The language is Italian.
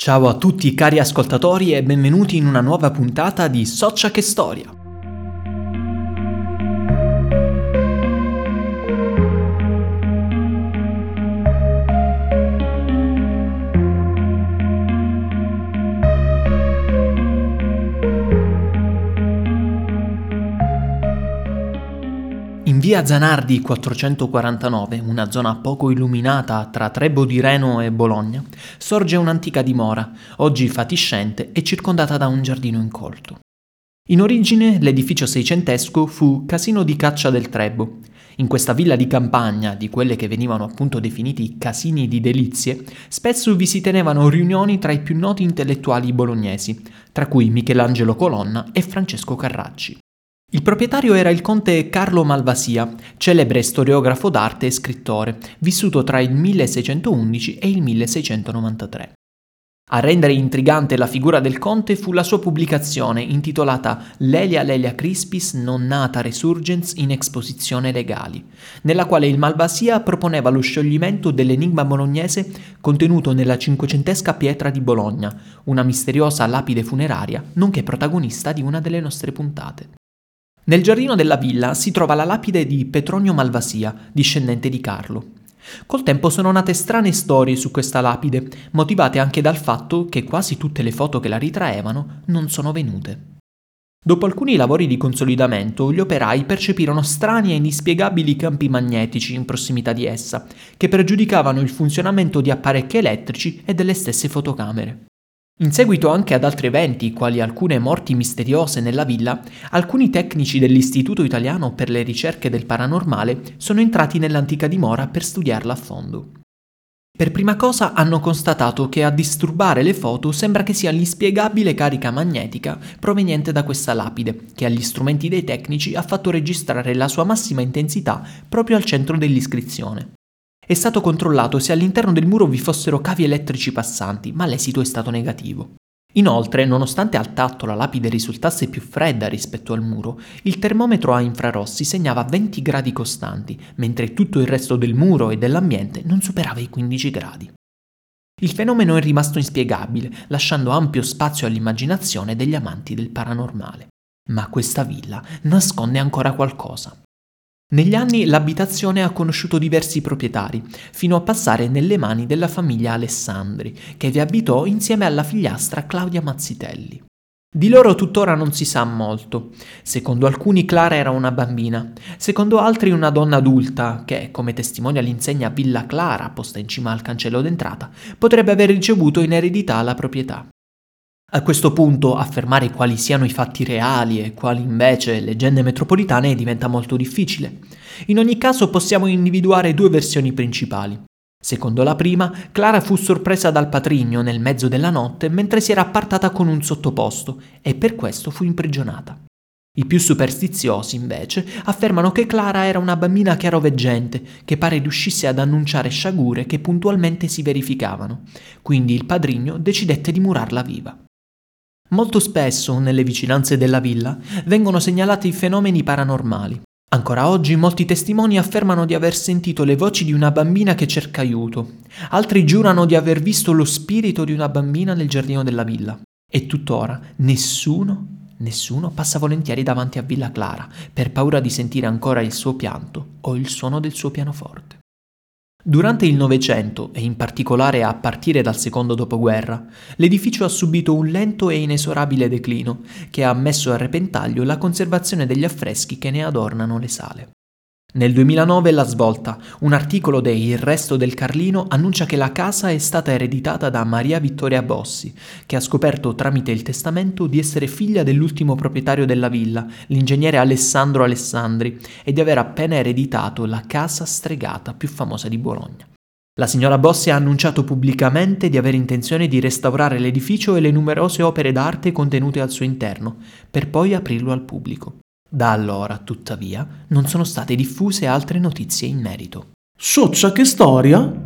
Ciao a tutti cari ascoltatori e benvenuti in una nuova puntata di Soccia che Storia. Via Zanardi 449, una zona poco illuminata tra Trebo di Reno e Bologna, sorge un'antica dimora, oggi fatiscente e circondata da un giardino incolto. In origine l'edificio seicentesco fu casino di caccia del Trebo. In questa villa di campagna, di quelle che venivano appunto definiti casini di delizie, spesso vi si tenevano riunioni tra i più noti intellettuali bolognesi, tra cui Michelangelo Colonna e Francesco Carracci. Il proprietario era il conte Carlo Malvasia, celebre storiografo d'arte e scrittore, vissuto tra il 1611 e il 1693. A rendere intrigante la figura del conte fu la sua pubblicazione intitolata Lelia Lelia Crispis non nata resurgens in exposizione legali, nella quale il Malvasia proponeva lo scioglimento dell'enigma bolognese contenuto nella cinquecentesca pietra di Bologna, una misteriosa lapide funeraria, nonché protagonista di una delle nostre puntate. Nel giardino della villa si trova la lapide di Petronio Malvasia, discendente di Carlo. Col tempo sono nate strane storie su questa lapide, motivate anche dal fatto che quasi tutte le foto che la ritraevano non sono venute. Dopo alcuni lavori di consolidamento, gli operai percepirono strani e inspiegabili campi magnetici in prossimità di essa, che pregiudicavano il funzionamento di apparecchi elettrici e delle stesse fotocamere. In seguito anche ad altri eventi, quali alcune morti misteriose nella villa, alcuni tecnici dell'Istituto Italiano per le ricerche del paranormale sono entrati nell'antica dimora per studiarla a fondo. Per prima cosa hanno constatato che a disturbare le foto sembra che sia l'inspiegabile carica magnetica proveniente da questa lapide, che agli strumenti dei tecnici ha fatto registrare la sua massima intensità proprio al centro dell'iscrizione. È stato controllato se all'interno del muro vi fossero cavi elettrici passanti, ma l'esito è stato negativo. Inoltre, nonostante al tatto la lapide risultasse più fredda rispetto al muro, il termometro a infrarossi segnava 20 gradi costanti, mentre tutto il resto del muro e dell'ambiente non superava i 15 gradi. Il fenomeno è rimasto inspiegabile, lasciando ampio spazio all'immaginazione degli amanti del paranormale. Ma questa villa nasconde ancora qualcosa. Negli anni l'abitazione ha conosciuto diversi proprietari, fino a passare nelle mani della famiglia Alessandri, che vi abitò insieme alla figliastra Claudia Mazzitelli. Di loro tuttora non si sa molto. Secondo alcuni Clara era una bambina, secondo altri una donna adulta che, come testimonia l'insegna Villa Clara posta in cima al cancello d'entrata, potrebbe aver ricevuto in eredità la proprietà. A questo punto affermare quali siano i fatti reali e quali invece leggende metropolitane diventa molto difficile. In ogni caso possiamo individuare due versioni principali. Secondo la prima, Clara fu sorpresa dal patrigno nel mezzo della notte mentre si era appartata con un sottoposto e per questo fu imprigionata. I più superstiziosi, invece, affermano che Clara era una bambina chiaroveggente che pare riuscisse ad annunciare sciagure che puntualmente si verificavano, quindi il padrigno decidette di murarla viva. Molto spesso, nelle vicinanze della villa, vengono segnalati fenomeni paranormali. Ancora oggi molti testimoni affermano di aver sentito le voci di una bambina che cerca aiuto, altri giurano di aver visto lo spirito di una bambina nel giardino della villa. E tuttora nessuno, nessuno passa volentieri davanti a Villa Clara per paura di sentire ancora il suo pianto o il suono del suo pianoforte. Durante il Novecento, e in particolare a partire dal secondo dopoguerra, l'edificio ha subito un lento e inesorabile declino che ha messo a repentaglio la conservazione degli affreschi che ne adornano le sale. Nel 2009 la svolta, un articolo de Il Resto del Carlino annuncia che la casa è stata ereditata da Maria Vittoria Bossi, che ha scoperto tramite il testamento di essere figlia dell'ultimo proprietario della villa, l'ingegnere Alessandro Alessandri, e di aver appena ereditato la casa stregata più famosa di Bologna. La signora Bossi ha annunciato pubblicamente di avere intenzione di restaurare l'edificio e le numerose opere d'arte contenute al suo interno, per poi aprirlo al pubblico. Da allora, tuttavia, non sono state diffuse altre notizie in merito. Scioccia che storia?